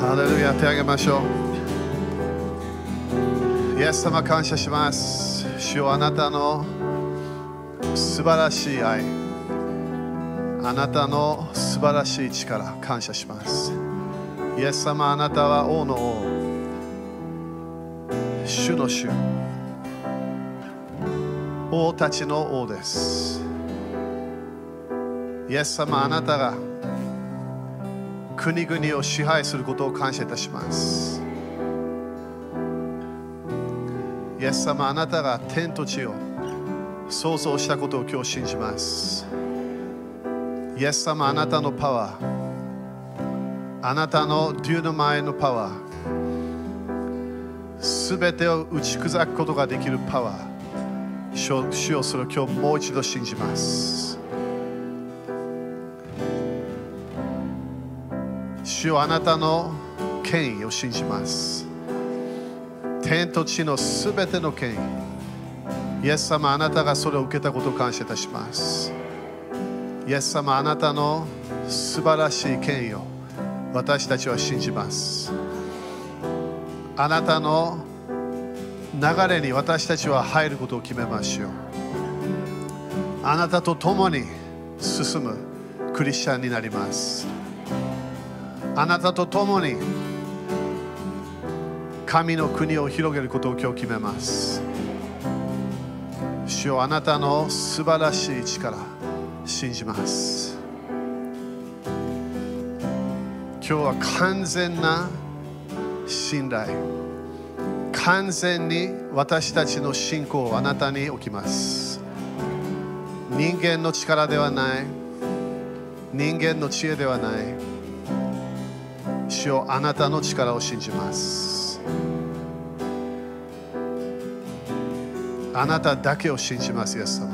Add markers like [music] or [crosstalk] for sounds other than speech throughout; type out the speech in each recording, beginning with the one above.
ハレルヤ手を挙げましょう。イエス様感謝します。主よあなたの素晴らしい愛。あなたの素晴らしい力感謝します。イエス様あなたは王の王。主の主。王たちの王です。イエス様あなたが国々を支配することを感謝いたします。イエス様あなたが天と地を創造したことを今日信じます。イエス様あなたのパワーあなたのデューの前のパワーすべてを打ち砕くことができるパワー主をそれを今日もう一度信じます。主よあなたの権威を信じます。天と地のすべての権威。イエス様あなたがそれを受けたことを感謝いたします。イエス様あなたの素晴らしい権威を私たちは信じます。あなたの流れに私たちは入ることを決めましょう。あなたと共に進むクリスチャンになります。あなたと共に神の国を広げることを今日決めます。主よあなたの素晴らしい力信じます。今日は完全な信頼。完全に私たちの信仰をあなたに置きます。人間の力ではない。人間の知恵ではない。主よあなたの力を信じます。あなただけを信じますイエス様。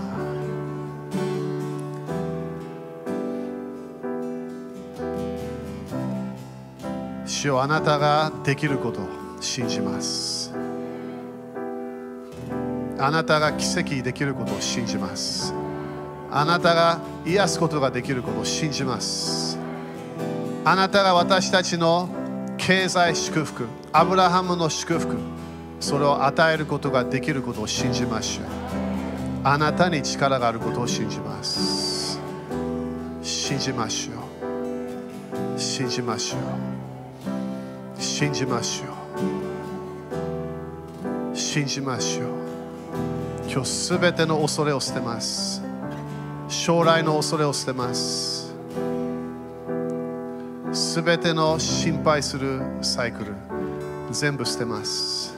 主よあなたができることを信じます。あなたが奇跡できることを信じます。あなたが癒すことができることを信じます。あなたが私たちの経済祝福アブラハムの祝福それを与えることができることを信じましょう。あなたに力があることを信じます。信じましょう。信じましょう。信じましょう。信じましょう。今日すべての恐れを捨てます。将来の恐れを捨てます。すべての心配するサイクル全部捨てます。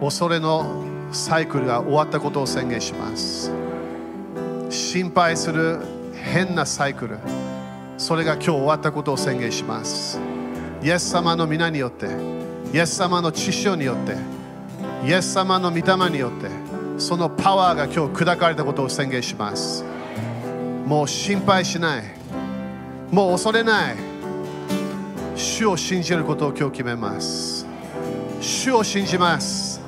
恐れのサイクルが終わったことを宣言します。心配する変なサイクルそれが今日終わったことを宣言します。イエス様の皆によってイエス様の知識によってイエス様の御霊によってそのパワーが今日砕かれたことを宣言します。もう心配しない。もう恐れない。主を信じることを今日決めます。主を信じます。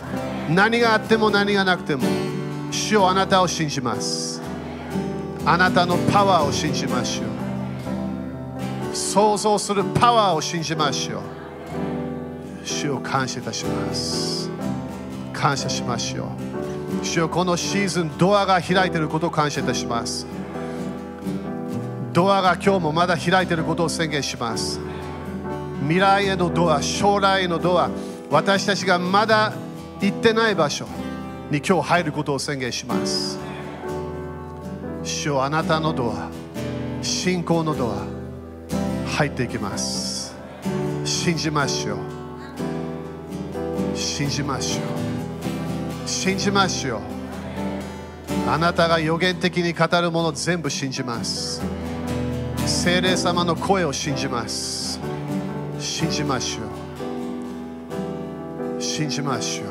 何があっても何がなくても。主をあなたを信じます。あなたのパワーを信じましょう。想像するパワーを信じましょう。主を感謝いたします。感謝しましょう。主よこのシーズンドアが開いていることを感謝いたします。ドアが今日もまだ開いていることを宣言します。未来へのドア将来へのドア私たちがまだ行ってない場所に今日入ることを宣言します。主よあなたのドア信仰のドア入っていきます。信じましょう。信じましょう。信じましょう。あなたが予言的に語るもの全部信じます。聖霊様の声を信じます。信じましょう。信じましょ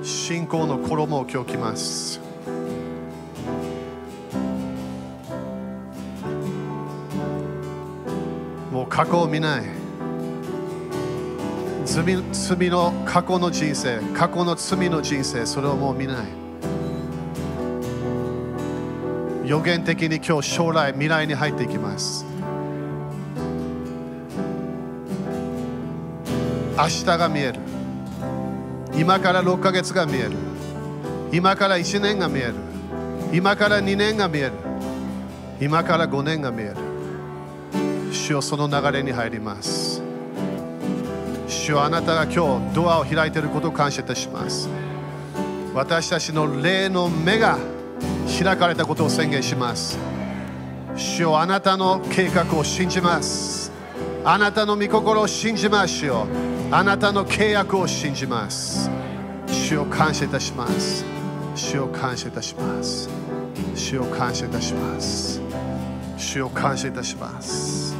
う。信仰の衣を今日着ます。もう過去を見ない。罪罪の過去の人生過去の罪の人生それをもう見ない。予言的に今日将来未来に入っていきます。明日が見える。今から6ヶ月が見える。今から1年が見える。今から2年が見える。今から5年が見える。主よその流れに入ります。主よあなたが今日ドアを開いていることを感謝いたします。私たちの霊の目が開かれたことを宣言します。主よあなたの計画を信じます。あなたの御心を信じますよ。あなたの契約を信じます。主を感謝いたします。主を感謝いたします。主を感謝いたします。主を感謝いたします。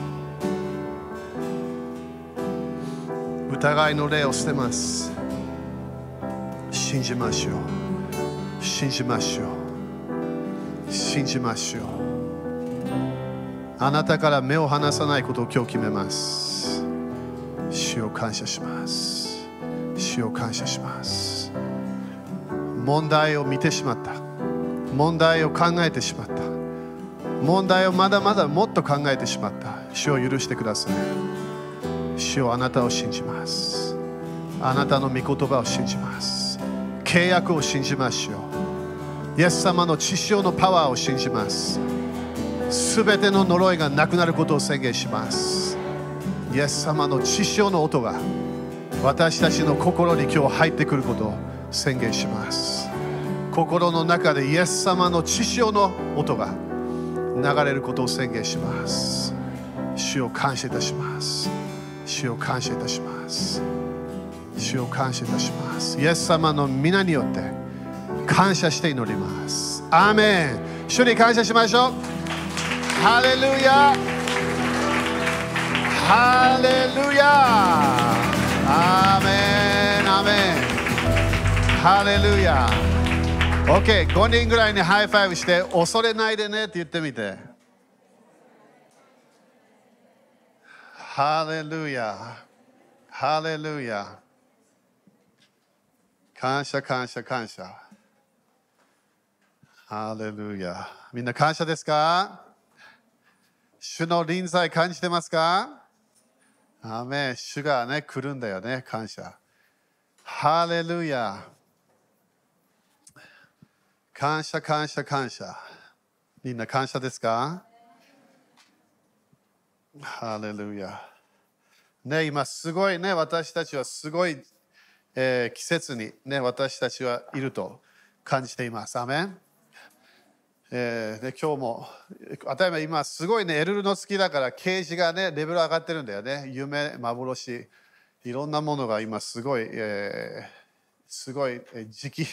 疑いの霊を捨てます。信じましょう信じましょう信じましょう。あなたから目を離さないことを今日決めます。主を感謝します。主を感謝します。問題を見てしまった。問題を考えてしまった。問題をまだまだもっと考えてしまった。主を許してください。主をあなたを信じます。あなたの御言葉を信じます。契約を信じましょう。イエス様の血潮のパワーを信じます。すべての呪いがなくなることを宣言します。イエス様の血潮の音が私たちの心に今日入ってくることを宣言します。心の中でイエス様の血潮の音が流れることを宣言します。主を感謝いたします。主を感謝いたします。主を感謝いたします。イエス様の皆によって感謝して祈ります。アーメン主に感謝しましょう。ハレルヤハレルヤアーメンアーメンハレルヤ OK5 人ぐらいにハイファイブして恐れないでねって言ってみて。ハレルヤハレルヤ感謝感謝感謝。ハレルヤみんな感謝ですか？主の臨在感じてますか？アメ主がね来るんだよね感謝。ハレルヤ感謝感謝感謝。みんな感謝ですか？ハレルヤね今すごいね私たちはすごい、えー、季節にね私たちはいると感じています。アメン。えー、で今日も当たり前今すごいねエルルの月だから啓示がねレベル上がってるんだよね。夢幻いろんなものが今すごい、えー、すごい時期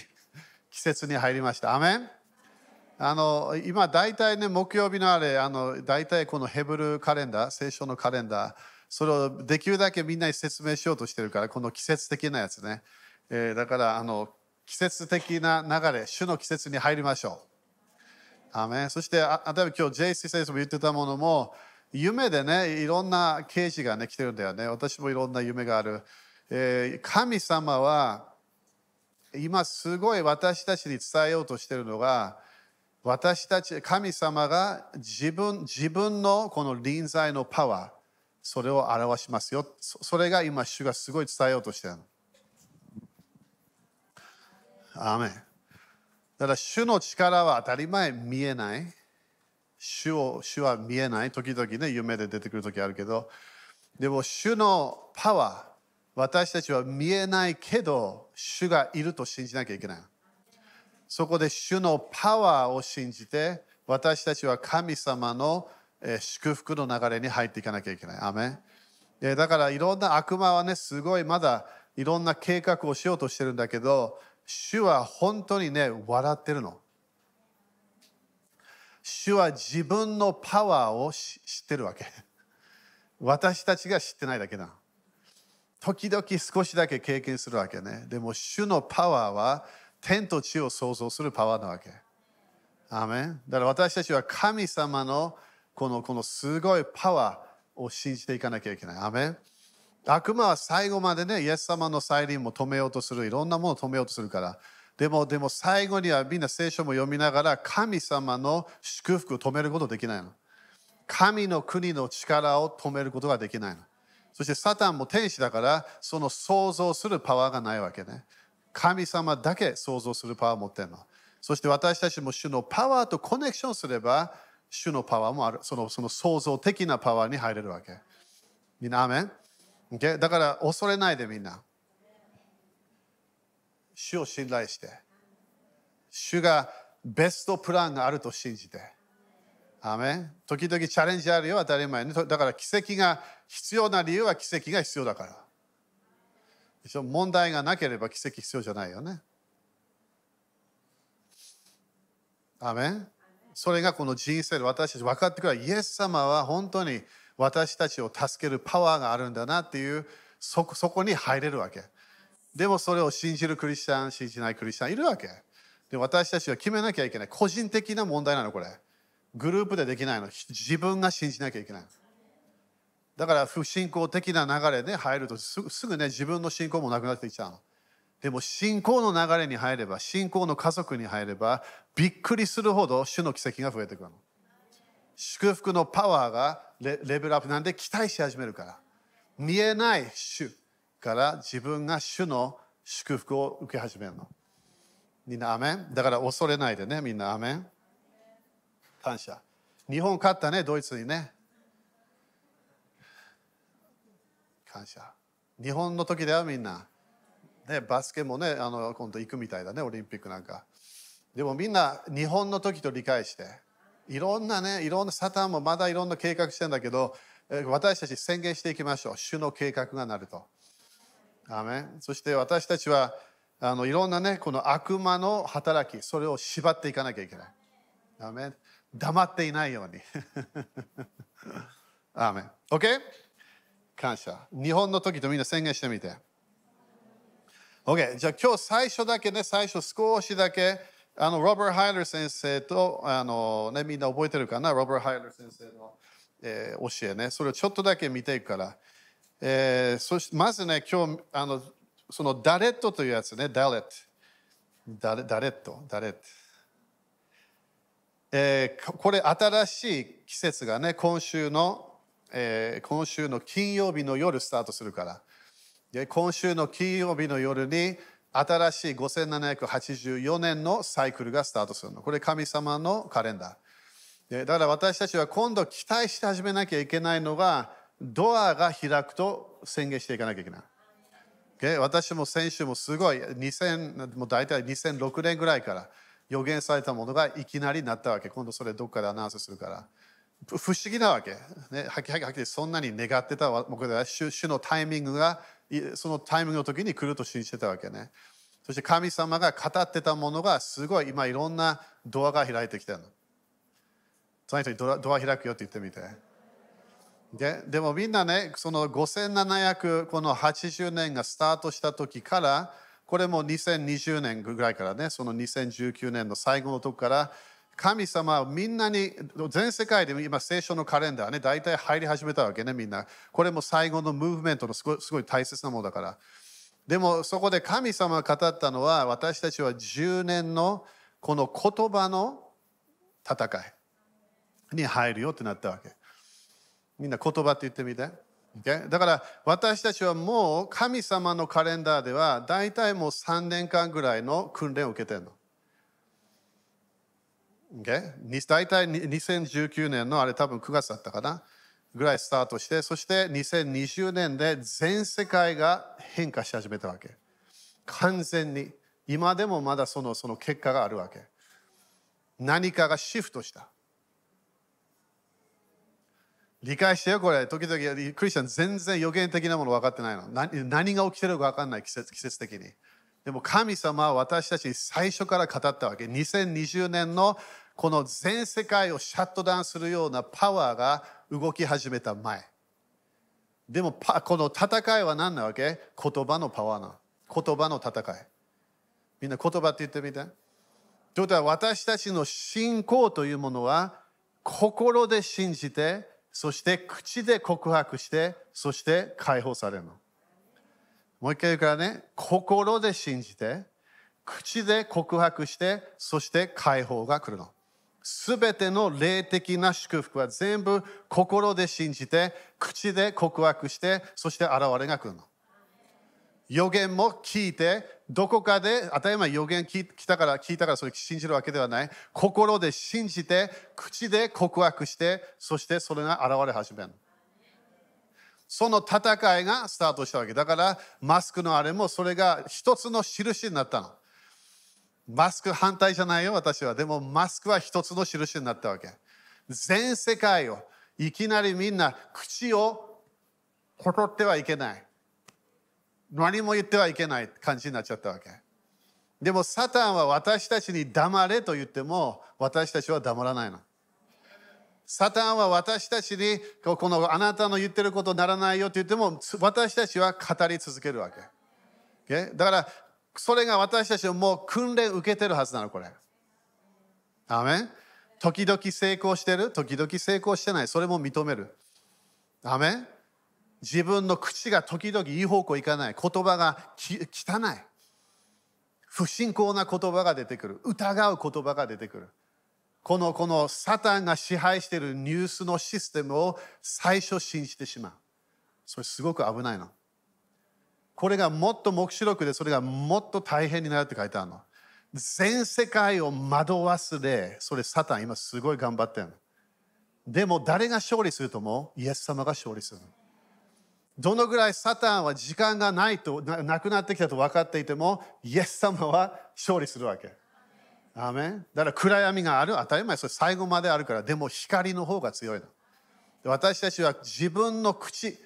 季節に入りました。アメン？あの今大体ね木曜日のあれあの大体このヘブルカレンダー聖書のカレンダーそれをできるだけみんなに説明しようとしてるからこの季節的なやつね、えー、だからあの季節的な流れ主の季節に入りましょう。アメそして、例えば今日 JC 先生も言ってたものも、夢でね、いろんな刑事がね、来てるんだよね。私もいろんな夢がある。えー、神様は、今すごい私たちに伝えようとしてるのが、私たち、神様が自分自分のこの臨在のパワー、それを表しますよ。それが今、主がすごい伝えようとしてるの。アメンだから主の力は当たり前見えない。主を主は見えない。時々ね、夢で出てくる時あるけど。でも主のパワー、私たちは見えないけど、主がいると信じなきゃいけない。そこで主のパワーを信じて、私たちは神様の祝福の流れに入っていかなきゃいけない。アメだからいろんな悪魔はね、すごいまだいろんな計画をしようとしてるんだけど、主は本当にね、笑ってるの。主は自分のパワーを知ってるわけ。[laughs] 私たちが知ってないだけだ。時々少しだけ経験するわけね。でも主のパワーは天と地を創造するパワーなわけ。アメンだから私たちは神様のこのこのすごいパワーを信じていかなきゃいけない。アメン悪魔は最後までね、イエス様の再臨も止めようとする、いろんなものを止めようとするから、でも、でも最後にはみんな聖書も読みながら神様の祝福を止めることできないの。神の国の力を止めることができないの。そしてサタンも天使だからその想像するパワーがないわけね。神様だけ想像するパワーを持ってるの。そして私たちも主のパワーとコネクションすれば主のパワーもある。そのその創造的なパワーに入れるわけ。みんな、アメン、okay? だから恐れないでみんな。主を信頼して、主がベストプランがあると信じて。アメ時々チャレンジあるよ、当たり前ね。だから奇跡が必要な理由は奇跡が必要だから。問題がなければ奇跡必要じゃないよね。アメそれがこの人生で私たち分かってくるイエス様は本当に私たちを助けるパワーがあるんだなっていうそこに入れるわけ。でもそれを信じるクリスチャン、信じないクリスチャンいるわけ。で私たちは決めなきゃいけない。個人的な問題なの、これ。グループでできないの。自分が信じなきゃいけない。だから不信仰的な流れで入るとすぐね、自分の信仰もなくなってきちゃうの。でも信仰の流れに入れば、信仰の家族に入れば、びっくりするほど主の奇跡が増えてくるの。祝福のパワーがレベルアップなんで期待し始めるから。見えない主から自分が主の祝福を受け始めるの。みんなアメン？だから恐れないでね、みんなアメン感謝。日本勝ったね、ドイツにね。感謝。日本の時ではみんな、ね、バスケもね、あの今度行くみたいだね、オリンピックなんか。でもみんな日本の時と理解して、いろんなね、いろんなサタンもまだいろんな計画してんだけど、私たち宣言していきましょう。主の計画がなると。アメそして私たちはあのいろんなね、この悪魔の働き、それを縛っていかなきゃいけない。アメ黙っていないように。[laughs] アーメン。OK? 感謝。日本の時とみんな宣言してみて。OK？じゃあ今日最初だけね、最初少しだけ、あの、ロバート・ハイラー先生と、あの、ね、みんな覚えてるかな？ロバート・ハイラー先生の、えー、教えね。それをちょっとだけ見ていくから。えー、そしてまずね、今日、あの、そのダレットというやつね、ダレット。ダレダレット、ダレット。えー、これ新しい季節がね、今週の、えー、今週の金曜日の夜スタートするから。で今週の金曜日の夜に新しい5784年のサイクルがスタートするの。これ神様のカレンダー。だから私たちは今度期待して始めなきゃいけないのがドアが開くと宣言していかなきゃいけない。私も先週もすごい2000もう大体2006年ぐらいから予言されたものがいきなりなったわけ。今度それどっかでアナウンスするから。不思議なわけ。ね、はっきりはっきそんなに願ってたわけでは主主のタイミングがそのタイミングの時に来ると信じてたわけね。そして神様が語ってたものがすごい今いろんなドアが開いてきてるの。その人にドア開くよって言ってみて。ででもみんなね、その5700この80年がスタートした時から、これも2020年ぐらいからね、その2019年の最後のとこから、神様はみんなに、全世界で今聖書のカレンダーね、大体入り始めたわけね、みんな。これも最後のムーブメントのすごい大切なものだから。でもそこで神様が語ったのは、私たちは10年のこの言葉の戦いに入るよってなったわけ。みんな言葉って言ってみて。Okay? だから私たちはもう神様のカレンダーでは大体もう3年間ぐらいの訓練を受けてるの。Okay? 大体2019年のあれ多分9月だったかな？ぐらいスタートしてそして2020年で全世界が変化し始めたわけ。完全に。今でもまだそのその結果があるわけ。何かがシフトした。理解してよこれ。時々クリスチャン全然予言的なもの分かってないの。何何が起きてるか分かんない季節季節的に。でも神様は私たちに最初から語ったわけ。2020年のこの全世界をシャットダウンするようなパワーが動き始めた前。でもこの戦いは何なわけ？言葉のパワーな。言葉の戦い。みんな言葉って言ってみて。ということは私たちの信仰というものは心で信じて、そして口で告白して、そして解放されるの。もう一回言うからね、心で信じて、口で告白してそして解放が来るのすべての霊的な祝福は全部心で信じて口で告白してそして現れが来るの。予言も聞いてどこかで当たり前予言聞いたから聞いたからそれ信じるわけではない。心で信じて口で告白してそしてそれが現れ始めるその戦いがスタートしたわけ。だからマスクのあれもそれが一つの印になったの。マスク反対じゃないよ私は。でもマスクは一つの印になったわけ。全世界をいきなりみんな口をほってはいけない。何も言ってはいけない感じになっちゃったわけ。でもサタンは私たちに黙れと言っても私たちは黙らないの。サタンは私たちにこのあなたの言ってることにならないよと言っても私たちは語り続けるわけ。だからそれが私たちはもう訓練受けてるはずなのこれ。アメン時々成功してる？時々成功してない？それも認める。アメン自分の口が時々いい方向いかない？言葉が汚い不信仰な言葉が出てくる疑う言葉が出てくるこのこのサタンが支配しているニュースのシステムを最初信じてしまう。それすごく危ないの。これがもっと黙示録でそれがもっと大変になるって書いてあるの。全世界を惑わすで、それサタン今すごい頑張ってるの。でも誰が勝利するともイエス様が勝利する。どのぐらいサタンは時間がないとなくなってきたと分かっていてもイエス様は勝利するわけ。アメンだから暗闇がある当たり前それ最後まであるからでも光の方が強いの私たちは自分の口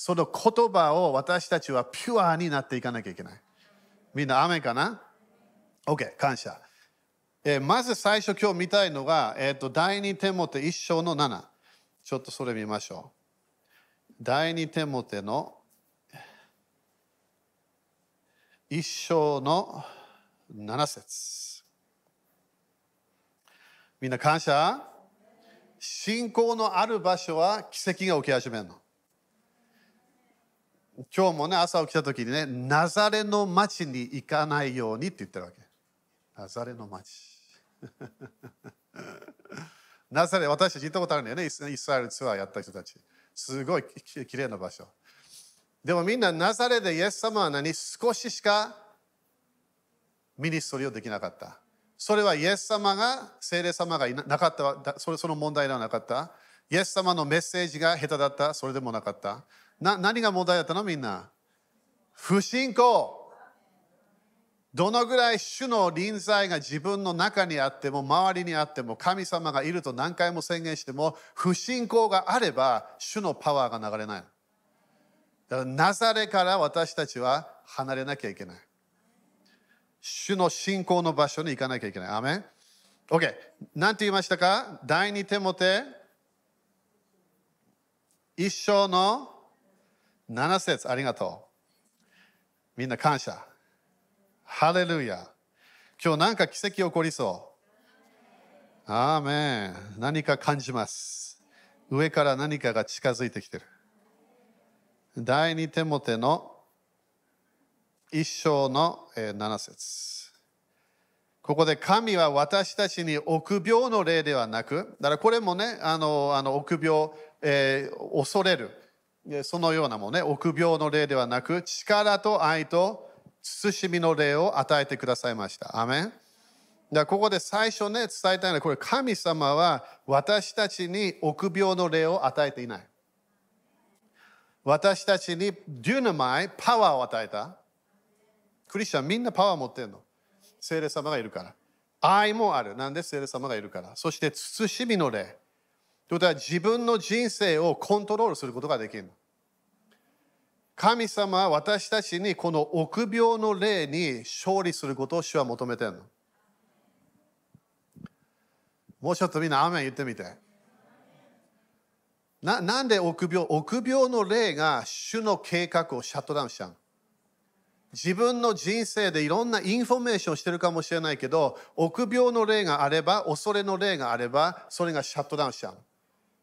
その言葉を私たちはピュアになっていかなきゃいけない。みんな雨かな ?OK 感謝、えー、まず最初今日見たいのが、えーと、第二手モテ一章の7ちょっとそれ見ましょう。第二手モテの一章の7節。みんな感謝？信仰のある場所は奇跡が起き始めるの。今日もね、朝起きた時にね、ナザレの町に行かないようにって言ってるわけ。ナザレの町。[laughs] ナザレ、私たち行ったことあるんだよね、イスラエルツアーやった人たち。すごいきれいな場所。でもみんなナザレでイエス様は何少ししかミニストリーをできなかった。それはイエス様が、聖霊様がいなかった、それその問題ではなかった。イエス様のメッセージが下手だった、それでもなかった。な何が問題だったの？みんな。不信仰。どのぐらい主の臨在が自分の中にあっても、周りにあっても、神様がいると何回も宣言しても、不信仰があれば、主のパワーが流れない。だから、ナザレから私たちは離れなきゃいけない。主の信仰の場所に行かなきゃいけない。アメン ?OK。何て言いましたか？第二手モて一章の7節ありがとう。みんな感謝。ハレルヤ。今日なんか奇跡起こりそう。アーメン。何か感じます。上から何かが近づいてきてる。第二手モての一章の7節ここで神は私たちに臆病の霊ではなく、だからこれもね、あの、あの臆病、えー、恐れる、そのようなもんね、臆病の霊ではなく、力と愛と慎みの霊を与えてくださいました。アメンだここで最初ね、伝えたいのは、これ神様は私たちに臆病の霊を与えていない。私たちにデュナマイ、パワーを与えた。クリスチャンみんなパワー持ってるの。聖霊様がいるから。愛もある。なんで？聖霊様がいるから。そして、慎みの霊。ということは自分の人生をコントロールすることができるの。神様は私たちにこの臆病の霊に勝利することを主は求めてるの。もうちょっとみんなアメン言ってみて。ななんで臆病臆病の霊が主の計画をシャットダウンしちゃう自分の人生でいろんなインフォメーションしてるかもしれないけど、臆病の霊があれば、恐れの霊があれば、それがシャットダウンしちゃう。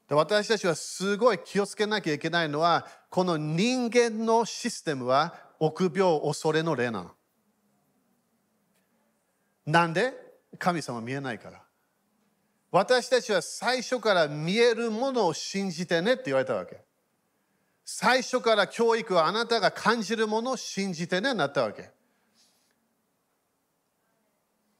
で私たちはすごい気をつけなきゃいけないのは、この人間のシステムは臆病、恐れの例なの。なんで？神様見えないから。私たちは最初から見えるものを信じてねって言われたわけ。最初から教育はあなたが感じるものを信じてねなったわけ。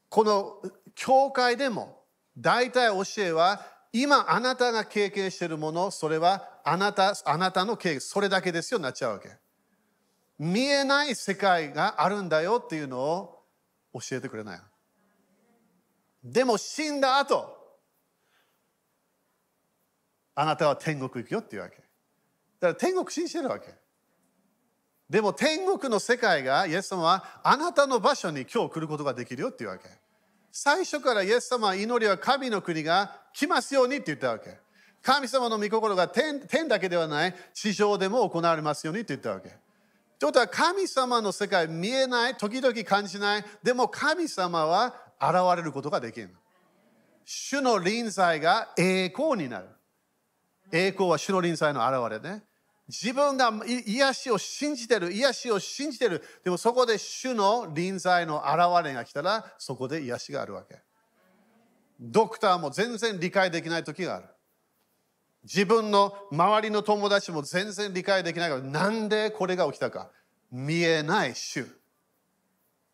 この教会でも大体教えは今あなたが経験しているものそれはあなたあなたの経験それだけですよなっちゃうわけ。見えない世界があるんだよっていうのを教えてくれない。でも死んだ後あなたは天国行くよっていうわけ。だから天国信じてるわけ。でも天国の世界がイエス様はあなたの場所に今日来ることができるよっていうわけ。最初からイエス様は祈りは神の国が来ますようにって言ったわけ。神様の御心が天天だけではない地上でも行われますようにって言ったわけ。ということは神様の世界見えない、時々感じない、でも神様は現れることができる。主の臨在が栄光になる。栄光は主の臨在の現れね。自分が癒しを信じてる、癒しを信じてる。でもそこで主の臨在の現れが来たら、そこで癒しがあるわけ。ドクターも全然理解できない時がある。自分の周りの友達も全然理解できないから、なんでこれが起きたか。見えない主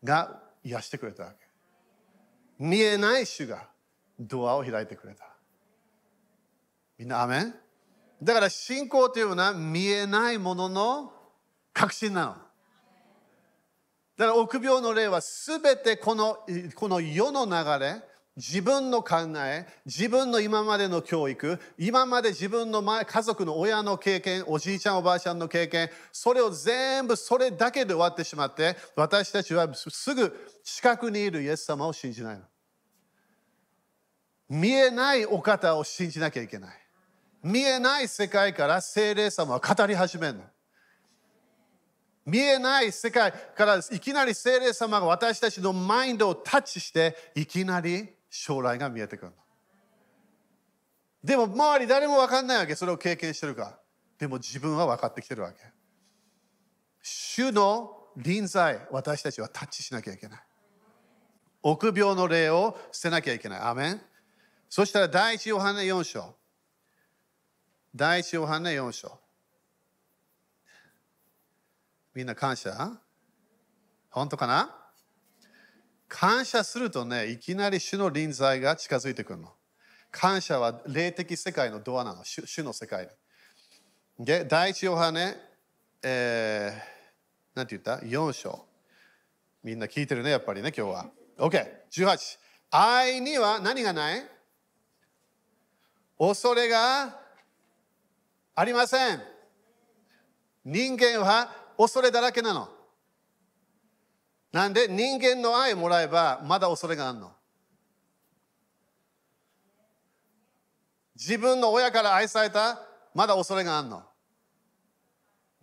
が癒してくれたわけ。見えない主がドアを開いてくれた。みんな、アメン？だから信仰というのは見えないものの確信なの。だから臆病の例はすべてこのこの世の流れ、自分の考え、自分の今までの教育、今まで自分の前家族の親の経験、おじいちゃんおばあちゃんの経験、それを全部それだけで終わってしまって、私たちはすぐ近くにいるイエス様を信じないの。見えないお方を信じなきゃいけない。見えない世界から精霊様は語り始めるの。見えない世界からいきなり精霊様が私たちのマインドをタッチしていきなり将来が見えてくるの。でも周り誰も分かんないわけそれを経験してるか。でも自分は分かってきてるわけ。主の臨在私たちはタッチしなきゃいけない。臆病の霊を捨てなきゃいけない。アメンそしたら第一ヨハネ4章。第一ヨハネ4章。みんな感謝？本当かな？感謝するとね、いきなり主の臨在が近づいてくるの。感謝は霊的世界のドアなの、主主の世界で。第一ヨハネ、えー、なんて言った ?4 章。みんな聞いてるね、やっぱりね、今日は。OK、18。愛には何がない？恐れがありません。人間は恐れだらけなの。なんで？人間の愛もらえばまだ恐れがあるの。自分の親から愛されたまだ恐れがあるの。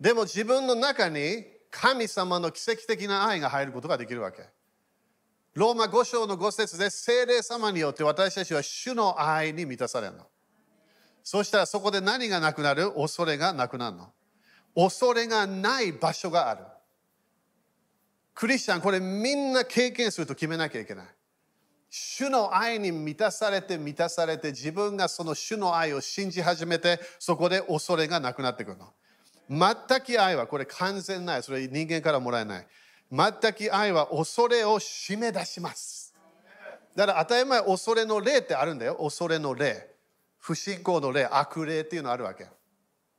でも自分の中に神様の奇跡的な愛が入ることができるわけ。ローマ5章の5節で聖霊様によって私たちは主の愛に満たされるの。そしたらそこで何がなくなる？恐れがなくなるの。恐れがない場所がある。クリスチャン、これみんな経験すると決めなきゃいけない。主の愛に満たされて満たされて自分がその主の愛を信じ始めてそこで恐れがなくなってくるの。全く愛はこれ完全ない。それ人間からもらえない。全く愛は恐れを締め出します。だから当たり前恐れの霊ってあるんだよ。恐れの霊。不信仰の霊、悪霊っていうのあるわけ。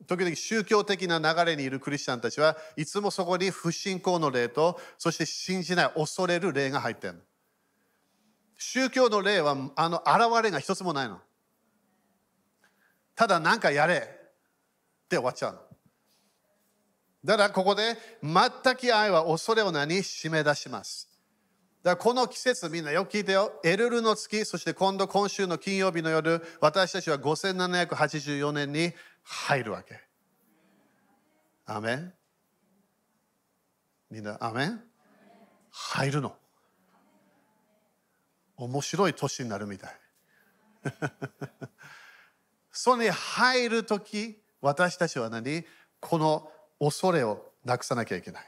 時々宗教的な流れにいるクリスチャンたちはいつもそこに不信仰の霊とそして信じない恐れる霊が入ってる。宗教の霊はあの現れが一つもないの。ただ何かやれって終わっちゃうの。だからここで全く愛は恐れを何締め出します。だからこの季節みんなよく聞いてよ。エルルの月、そして今度今週の金曜日の夜、私たちは5784年に入るわけ。アメン？みんな、アメン？入るの。面白い年になるみたい。[laughs] それに入るとき、私たちは何？この恐れをなくさなきゃいけない。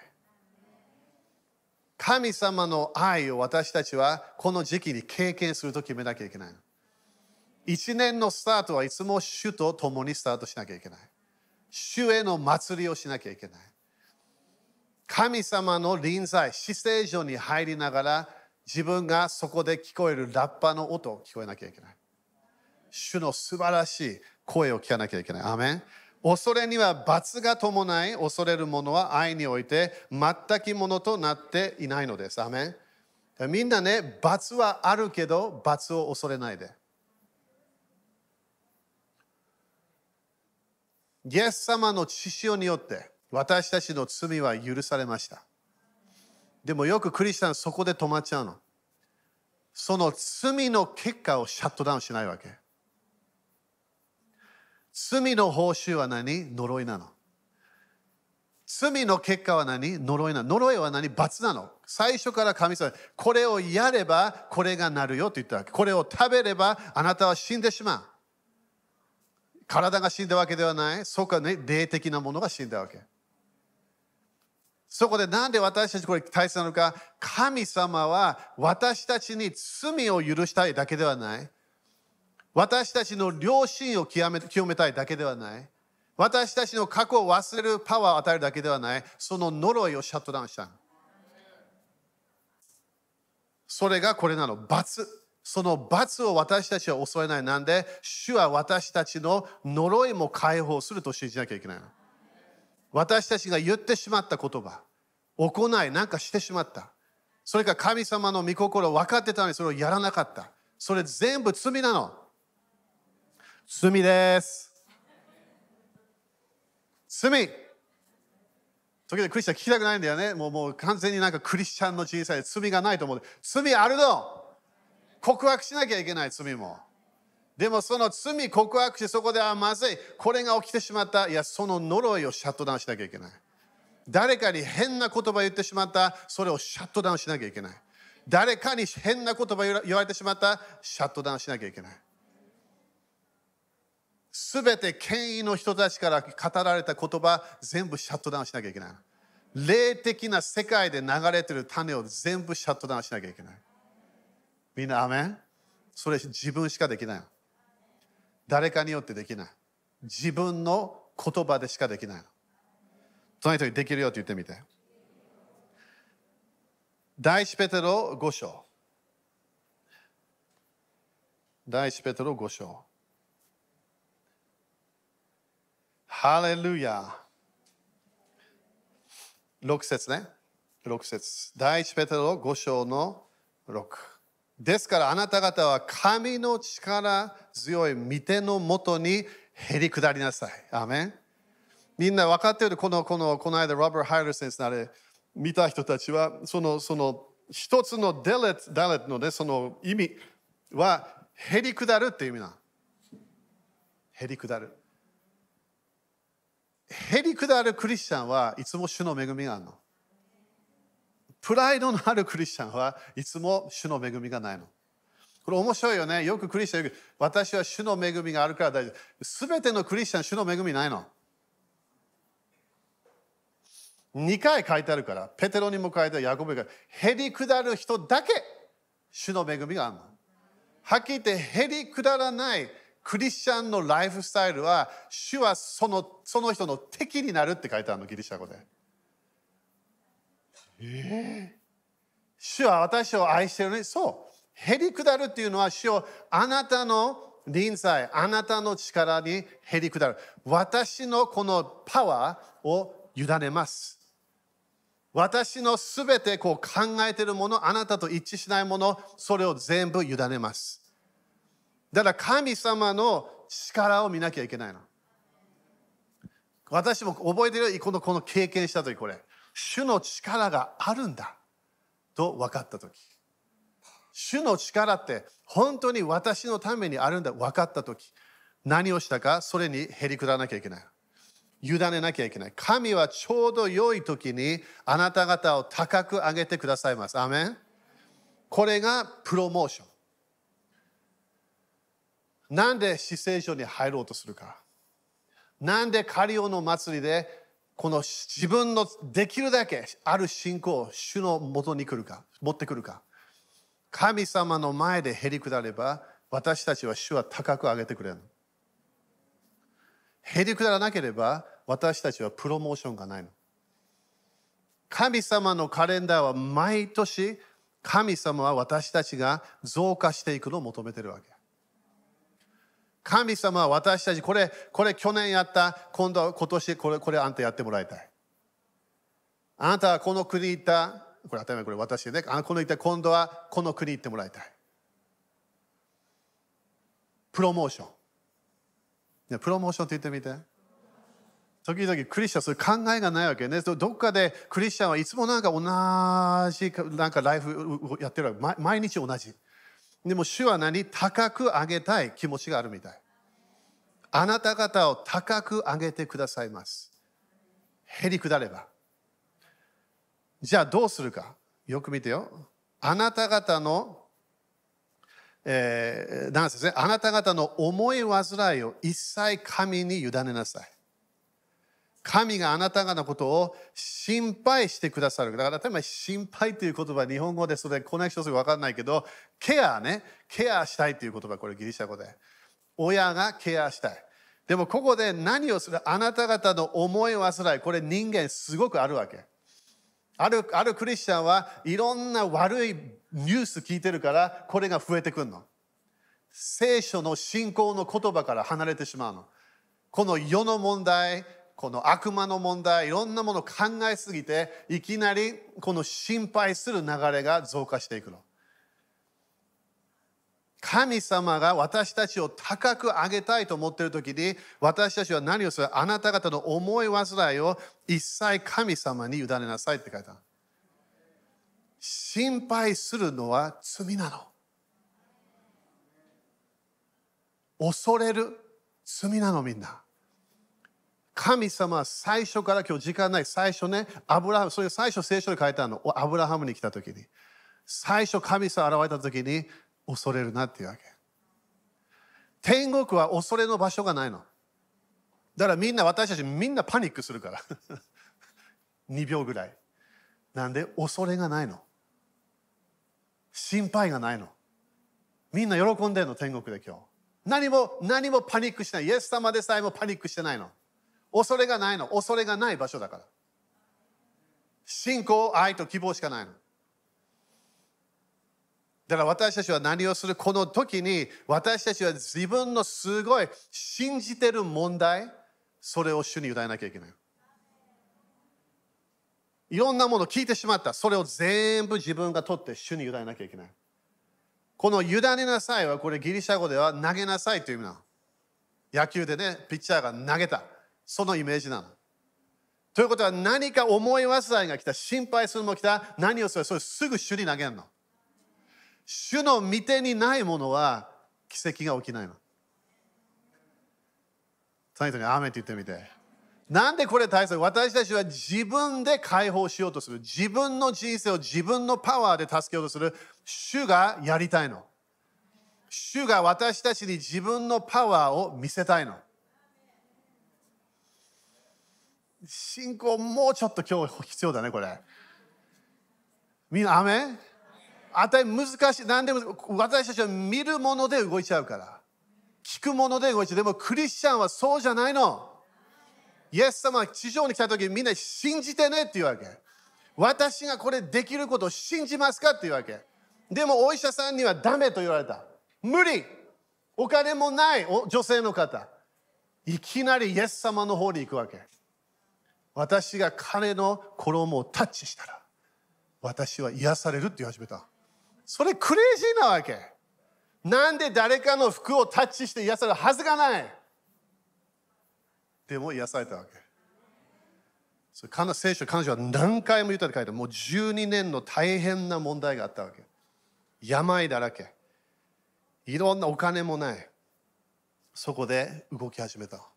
神様の愛を私たちはこの時期に経験すると決めなきゃいけないの。一年のスタートはいつも主と共にスタートしなきゃいけない。主への祭りをしなきゃいけない。神様の臨在、死聖所に入りながら自分がそこで聞こえるラッパの音を聞こえなきゃいけない。主の素晴らしい声を聞かなきゃいけない。アメン恐れには罰が伴い、恐れるものは愛において全くものとなっていないのです。アメンみんなね、罰はあるけど、罰を恐れないで。イエス様の血潮によって私たちの罪は許されました。でもよくクリスチャンそこで止まっちゃうの。その罪の結果をシャットダウンしないわけ。罪の報酬は何？呪いなの。罪の結果は何？呪いなの。呪いは何？罰なの。最初から神様、これをやればこれがなるよと言ったわけ。これを食べればあなたは死んでしまう。体が死んだわけではない。そこはね、霊的なものが死んだわけ。そこでなんで私たちこれ大切なのか、神様は私たちに罪を許したいだけではない。私たちの良心を清め清めたいだけではない。私たちの過去を忘れるパワーを与えるだけではない。その呪いをシャットダウンした。それがこれなの。罰。その罰を私たちは恐れない。なんで、主は私たちの呪いも解放すると信じなきゃいけないの。私たちが言ってしまった言葉、行い、なんかしてしまった。それか神様の御心を分かってたのにそれをやらなかった。それ全部罪なの。罪です。罪。時々クリスチャン聞きたくないんだよね。もうもう完全になんかクリスチャンの人生で罪がないと思う。罪あるの。告白しなきゃいけない罪も。でもその罪告白してそこであまずい。これが起きてしまった。いやその呪いをシャットダウンしなきゃいけない。誰かに変な言葉言ってしまった。それをシャットダウンしなきゃいけない。誰かに変な言葉言われてしまった。シャットダウンしなきゃいけない。すべて権威の人たちから語られた言葉全部シャットダウンしなきゃいけない。霊的な世界で流れてる種を全部シャットダウンしなきゃいけない。みんなアメン？それ自分しかできない誰かによってできない。自分の言葉でしかできないの。隣人にできるよって言ってみて。第一ペテロ5章。第一ペテロ5章。ハレルヤ。6節ね。6節。第一ペテロ5章の6ですからあなた方は神の力強い御手のもとにへり下りなさい。アメンみんな分かってる？このこのこの間ロバート・ハイル先生あれ見た人たちはそのその一つのデレッダレッのねその意味はへり下るっていう意味なへり下る。へり下るクリスチャンはいつも主の恵みがあるの。プライドのあるクリスチャンはいつも主の恵みがないの。これ面白いよね。よくクリスチャンよく私は主の恵みがあるから大丈夫。すべてのクリスチャン主の恵みないの。2回書いてあるから、ペテロにも書いてある、ヤコブが、へり下る人だけ主の恵みがあるの。はっきり言って、へり下らないクリスチャンのライフスタイルは、主はそのその人の敵になるって書いてあるの、ギリシャ語で。えー、主は私を愛してるね。そう。へり下るっていうのは、主をあなたの臨在、あなたの力にへり下る。私のこのパワーを委ねます。私のすべてこう考えているもの、あなたと一致しないもの、それを全部委ねます。だから神様の力を見なきゃいけないの。私も覚えてるこのこの経験した時これ。主の力があるんだと分かった時。主の力って本当に私のためにあるんだ分かった時。何をしたかそれにへりくだなきゃいけない。委ねなきゃいけない。神はちょうど良い時にあなた方を高く上げてくださいます。アメン。これがプロモーション。なんで死聖所に入ろうとするか。なんでカリオの祭りでこの自分のできるだけある信仰を主の元に来るか持ってくるか。神様の前でへりくだれば私たちは主は高く上げてくれるへりくだらなければ私たちはプロモーションがないの。神様のカレンダーは毎年神様は私たちが増加していくのを求めてるわけ。神様は私たち、これ、これ去年やった、今度、今年これ、これあんたやってもらいたい。あなたはこの国行った、これ当たり前これ私ね、あこの行った、今度はこの国行ってもらいたい。プロモーション。プロモーションって言ってみて。時々クリスチャンそういう考えがないわけね。どっかでクリスチャンはいつもなんか同じなんかライフやってるわけ。毎日同じ。でも主は何？高く上げたい気持ちがあるみたい。あなた方を高く上げてくださいます。へりくだれば。じゃあどうするか？よく見てよ。あなた方の、えー、なんですね。あなた方の思い煩いを一切神に委ねなさい。神があなた方のことを心配してくださる。だから、例えば心配という言葉、日本語でそれコネクションするか分かんないけど、ケアね、ケアしたいという言葉、これギリシャ語で。親がケアしたい。でもここで何をする？あなた方の思い煩い、これ人間すごくあるわけ。あるあるクリスチャンはいろんな悪いニュース聞いてるからこれが増えてくるの。聖書の信仰の言葉から離れてしまうの。この世の問題、この悪魔の問題いろんなもの考えすぎていきなりこの心配する流れが増加していくの。神様が私たちを高く上げたいと思っている時に私たちは何をする？あなた方の思い煩いを一切神様に委ねなさいって書いた。心配するのは罪なの。恐れる罪なのみんな。神様は最初から今日時間ない最初ねアブラハムそれ最初聖書に書いてあるの。アブラハムに来た時に。最初神様現れた時に恐れるなっていうわけ。天国は恐れの場所がないの。だからみんな私たちみんなパニックするから。[laughs] 2秒ぐらい。なんで恐れがないの。心配がないの。みんな喜んでるの天国で今日。何も何もパニックしない。イエス様でさえもパニックしてないの。恐れがないの。恐れがない場所だから。信仰愛と希望しかないの。だから私たちは何をするこの時に私たちは自分のすごい信じてる問題それを主に委ねなきゃいけない。いろんなものを聞いてしまった。それを全部自分が取って主に委ねなきゃいけない。この委ねなさいはこれギリシャ語では投げなさいという意味なの。野球でねピッチャーが投げた。そのイメージなの。ということは何か思い煩いが来た、心配するも来た、何をする？それすぐ主に投げるの。主の見てにないものは奇跡が起きないの。最後にアーメンって言ってみて。なんでこれ大切？私たちは自分で解放しようとする。自分の人生を自分のパワーで助けようとする。主がやりたいの。主が私たちに自分のパワーを見せたいの。信仰もうちょっと今日必要だねこれ。みんなアメあたり難しい何でも私たちは見るもので動いちゃうから。聞くもので動いちゃう。でもクリスチャンはそうじゃないの。イエス様は地上に来た時みんな信じてねっていうわけ。私がこれできることを信じますかっていうわけ。でもお医者さんにはダメと言われた。無理。お金もない女性の方。いきなりイエス様の方に行くわけ。私が彼の衣をタッチしたら私は癒されるって言い始めた。それクレイジーなわけ。なんで誰かの服をタッチして癒されるはずがない。でも癒されたわけ。それ彼聖書彼女は何回も言ったって書いてもう12年の大変な問題があったわけ。病だらけ。いろんなお金もない。そこで動き始めた。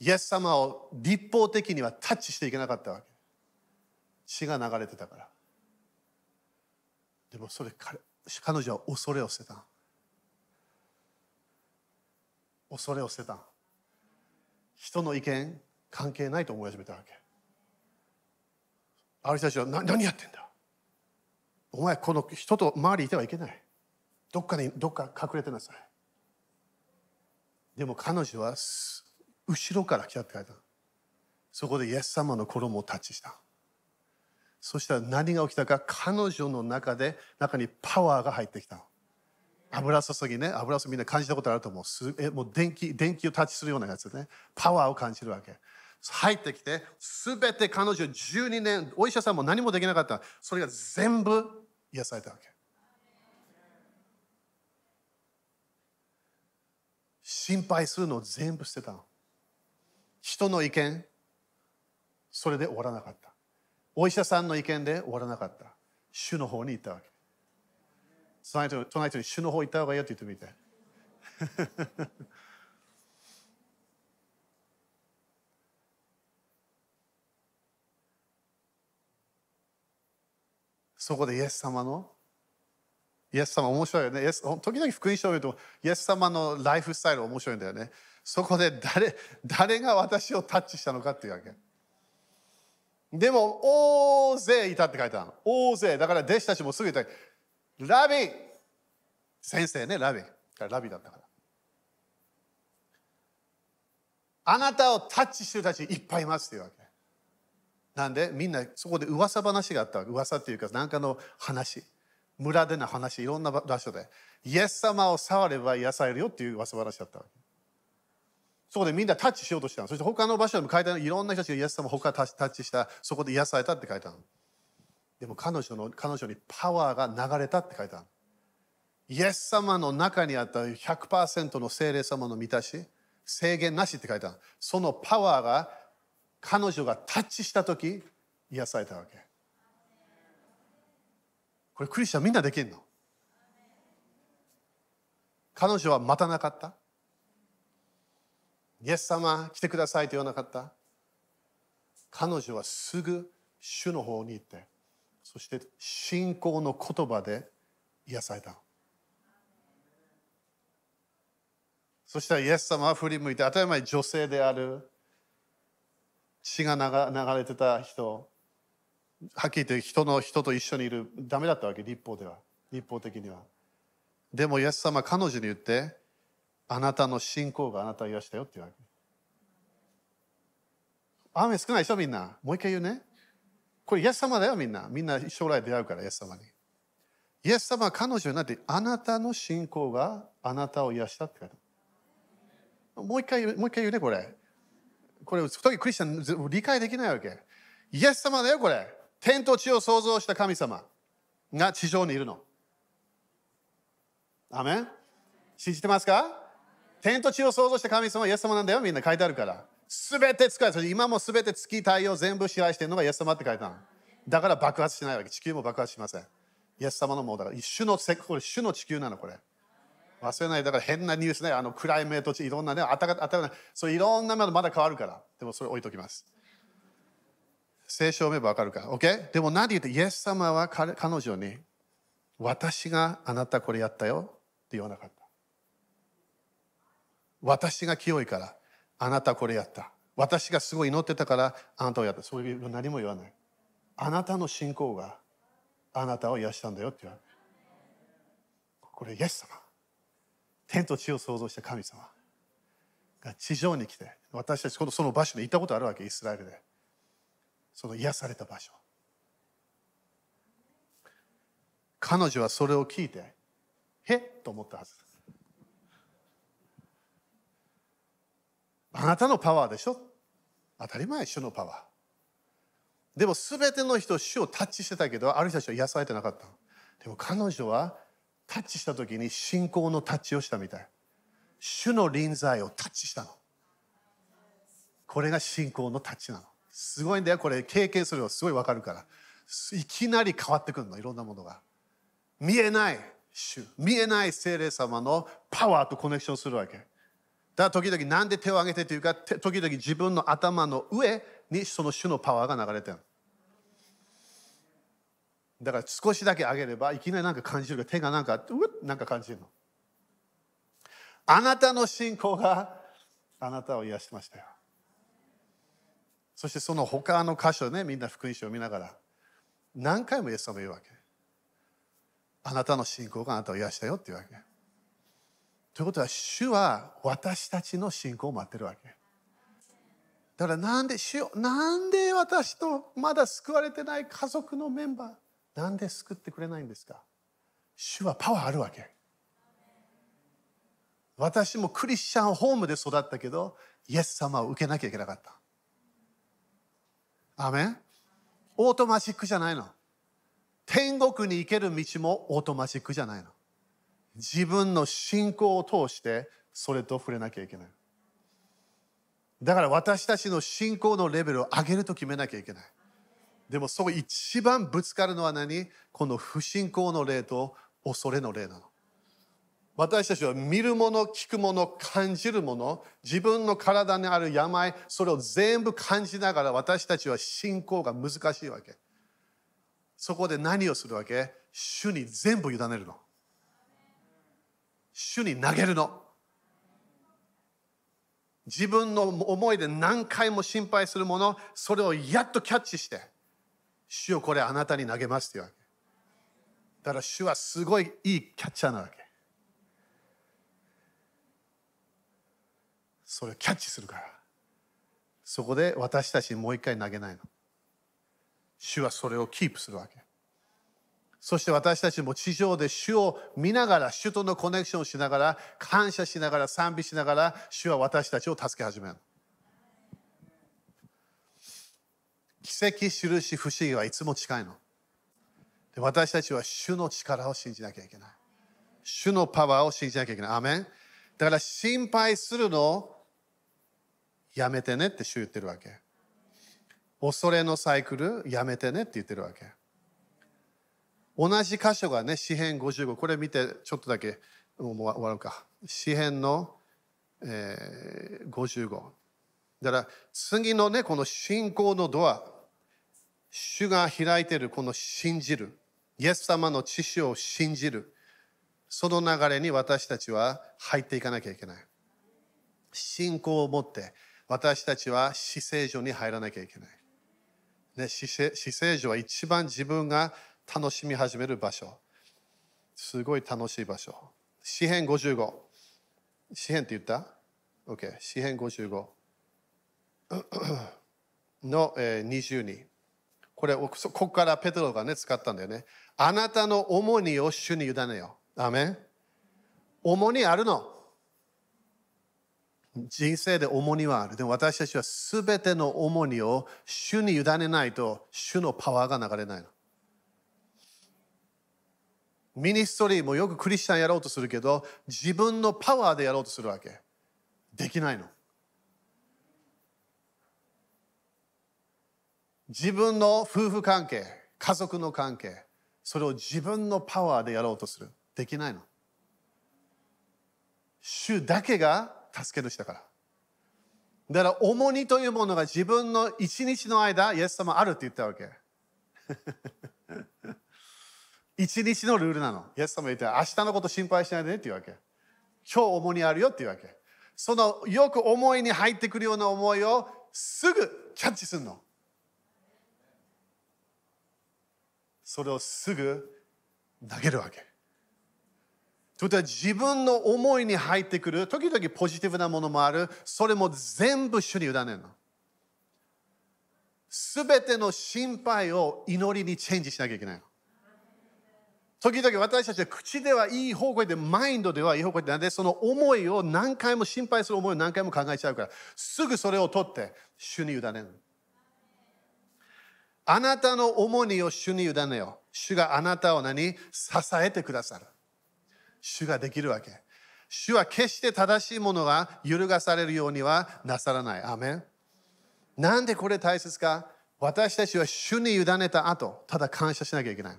イエス様を立法的にはタッチしていけなかったわけ。血が流れてたから。でもそれ彼彼女は恐れを捨てた。恐れを捨てた。人の意見関係ないと思い始めたわけ。ある人たちは何やってんだ？お前この人と周りいてはいけない。どっかにどっか隠れてなさい。でも彼女は後ろから来たって書いてある。そこでイエス様の衣をタッチした。そしたら何が起きたか彼女の中で中にパワーが入ってきた。油注ぎね油注ぎみんな感じたことあると思う。すえもう電気電気をタッチするようなやつね。パワーを感じるわけ。入ってきて全て彼女12年お医者さんも何もできなかった。それが全部癒されたわけ。心配するのを全部捨てたの。人の意見それで終わらなかったお医者さんの意見で終わらなかった主の方に行ったわけ隣の人に主の方行った方がいいよって言ってみて [laughs] そこでイエス様のイエス様面白いよね。イエス時々福音書を見ると、イエス様のライフスタイル面白いんだよね。そこで誰誰が私をタッチしたのかっていうわけ。でも、大勢いたって書いてある。大勢。だから弟子たちもすぐ言ったラビ先生ね、ラビ。ラビだったから。あなたをタッチしてる人たちいっぱいいますっていうわけ。なんでみんなそこで噂話があった噂っていうか何かの話村での話いろんな場所でイエス様を触れば癒されるよっていう噂話だったわけそこでみんなタッチしようとしたの。そして他の場所でも書いてあるいろんな人たちがイエス様を他タッチしたそこで癒されたって書いてあるでも彼女の彼女にパワーが流れたって書いてあるイエス様の中にあった100%の精霊様の満たし制限なしって書いてあるそのパワーが彼女がタッチした時癒されたわけ。これクリスチャンみんなできるの？彼女は待たなかった。イエス様来てくださいと言わなかった？彼女はすぐ主の方に行ってそして信仰の言葉で癒された。そしたらイエス様は振り向いて当たり前女性である血が流れてた人はっきり言って人の人と一緒にいるダメだったわけ立法では。立法的には。でもイエス様彼女に言ってあなたの信仰があなたを癒したよって言うわけ。雨少ないでしょみんな。もう一回言うね。これイエス様だよみんな。みんな将来出会うからイエス様に。イエス様は彼女になってあなたの信仰があなたを癒したって書いてもう一回もう一回言うねこれ。これ、時クリスチャン理解できないわけ。イエス様だよ、これ。天と地を創造した神様が地上にいるの。アメン。信じてますか？天と地を創造した神様はイエス様なんだよ、みんな書いてあるから。すべて使え。今もすべて月太陽全部支配してるのがイエス様って書いてある。だから爆発しないわけ。地球も爆発しません。イエス様のもうだから、主のこれ主の地球なの、これ。忘れない。だから変なニュースね、あのクライメートいろんなね、あたかあたかそういろんなものまだ変わるから。でもそれ置いときます。聖書を見ればわかるか。OK? でも何で言って、イエス様は彼彼女に、私があなたこれやったよって言わなかった。私が清いから、あなたこれやった。私がすごい祈ってたから、あなたをやった。そういう何も言わない。あなたの信仰があなたを癒したんだよって言われる。これイエス様。天と地を創造した神様が地上に来て私たちその場所に行ったことあるわけイスラエルでその癒された場所彼女はそれを聞いてへっと思ったはずあなたのパワーでしょ？当たり前主のパワー。でも全ての人主をタッチしてたけどある人たちは癒されてなかったでも彼女はタッチした時に信仰のタッチをしたみたい。主の臨在をタッチしたの。これが信仰のタッチなの。すごいんだよ。これ経験するのすごいわかるから。いきなり変わってくるの。いろんなものが。見えない主。見えない精霊様のパワーとコネクションするわけ。だから時々なんで手を挙げてというか時々自分の頭の上にその主のパワーが流れてるだから少しだけ上げればいきなりなんか感じる手がなんかうっなんか感じるの。あなたの信仰があなたを癒しましたよ。そしてその他の箇所ねみんな福音書を見ながら何回もイエス様言うわけ。あなたの信仰があなたを癒したよっていうわけ。ということは主は私たちの信仰を待ってるわけ。だからなんで主よなんで私とまだ救われてない家族のメンバーなんで救ってくれないんですか。主はパワーあるわけ。私もクリスチャンホームで育ったけどイエス様を受けなきゃいけなかった。アメン？オートマチックじゃないの。天国に行ける道もオートマチックじゃないの。自分の信仰を通してそれと触れなきゃいけないだから私たちの信仰のレベルを上げると決めなきゃいけない。でもそこ一番ぶつかるのは何？この不信仰の霊と恐れの霊なの。私たちは見るもの、聞くもの、感じるもの、自分の体にある病、それを全部感じながら私たちは信仰が難しいわけ。そこで何をするわけ？主に全部委ねるの。主に投げるの。自分の思いで何回も心配するものそれをやっとキャッチして主をこれあなたに投げますっていうわけ。だから主はすごいいいキャッチャーなわけ。それをキャッチするから。そこで私たちにもう一回投げないの。主はそれをキープするわけ。そして私たちも地上で主を見ながら、主とのコネクションをしながら、感謝しながら、賛美しながら、主は私たちを助け始める。奇跡、印、不思議はいつも近いの。で私たちは主の力を信じなきゃいけない。主のパワーを信じなきゃいけない。アメンだから心配するのやめてねって主言ってるわけ。恐れのサイクルやめてねって言ってるわけ。同じ箇所がね、詩編55。これ見てちょっとだけもう終わるか。詩編の、えー、55。だから次のね、この信仰のドア。主が開いてるこの信じる。イエス様の知識を信じる。その流れに私たちは入っていかなきゃいけない。信仰を持って私たちは死聖所に入らなきゃいけない。ね、死聖所は一番自分が楽しみ始める場所。すごい楽しい場所。詩編55。詩編って言った ?OK。詩編55の、えー、22。これ、ここからペテロがね、使ったんだよね。あなたの重荷を主に委ねよ。アメン重荷あるの。人生で重荷はある。でも私たちはすべての重荷を主に委ねないと主のパワーが流れないの。ミニストリーもよくクリスチャンやろうとするけど自分のパワーでやろうとするわけ。できないの。自分の夫婦関係家族の関係それを自分のパワーでやろうとする。できないの。主だけが助ける人だから。だから重荷というものが自分の一日の間イエス様あるって言ったわけ。一日のルールなの。イエス様言って、明日のこと心配しないでねって言うわけ。今日重荷あるよって言うわけ。そのよく思いに入ってくるような思いをすぐキャッチするの。それをすぐ投げるわけ。ということは自分の思いに入ってくる、時々ポジティブなものもある、それも全部主に委ねるの。すべての心配を祈りにチェンジしなきゃいけないの。時々私たちは口ではいい方向で、マインドではいい方向で、なんでその思いを何回も心配する思いを何回も考えちゃうから、すぐそれを取って主に委ねる。あなたの重荷を主に委ねよ。主があなたを何？支えてくださる。主ができるわけ。主は決して正しいものが揺るがされるようにはなさらない。アメン。なんでこれ大切か？私たちは主に委ねた後、ただ感謝しなきゃいけない。